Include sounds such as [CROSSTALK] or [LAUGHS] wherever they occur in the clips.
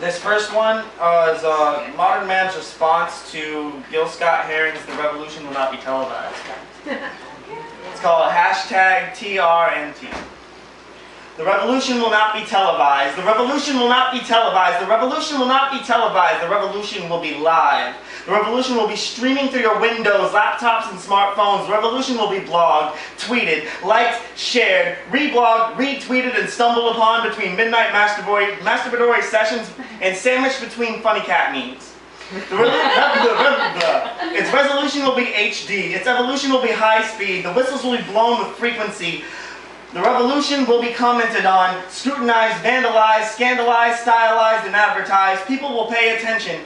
This first one uh, is uh, modern man's response to Gil Scott Heron's "The Revolution Will Not Be Televised." [LAUGHS] It's called hashtag TRNT. The revolution will not be televised. The revolution will not be televised. The revolution will not be televised. The revolution will be live. The revolution will be streaming through your windows, laptops, and smartphones. The revolution will be blogged, tweeted, liked, shared, reblogged, retweeted, and stumbled upon between midnight masturbatory, masturbatory sessions and sandwiched between funny cat memes. [LAUGHS] Its resolution will be HD. Its evolution will be high speed. The whistles will be blown with frequency. The revolution will be commented on, scrutinized, vandalized, scandalized, stylized, and advertised. People will pay attention.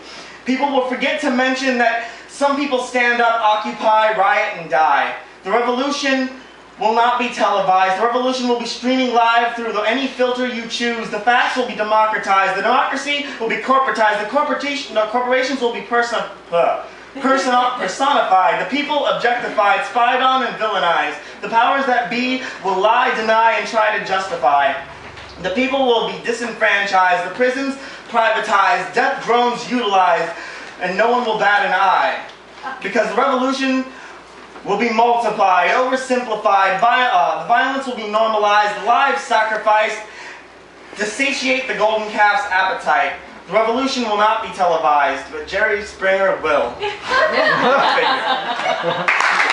People will forget to mention that some people stand up, occupy, riot, and die. The revolution will not be televised. The revolution will be streaming live through any filter you choose. The facts will be democratized. The democracy will be corporatized. The, corporation, the corporations will be person, uh, personified. The people objectified, spied on, and villainized. The powers that be will lie, deny, and try to justify. The people will be disenfranchised. The prisons privatized, death drones utilized, and no one will bat an eye. Because the revolution will be multiplied, oversimplified, vi- uh, violence will be normalized, lives sacrificed to satiate the golden calf's appetite. The revolution will not be televised, but Jerry Springer will. [LAUGHS]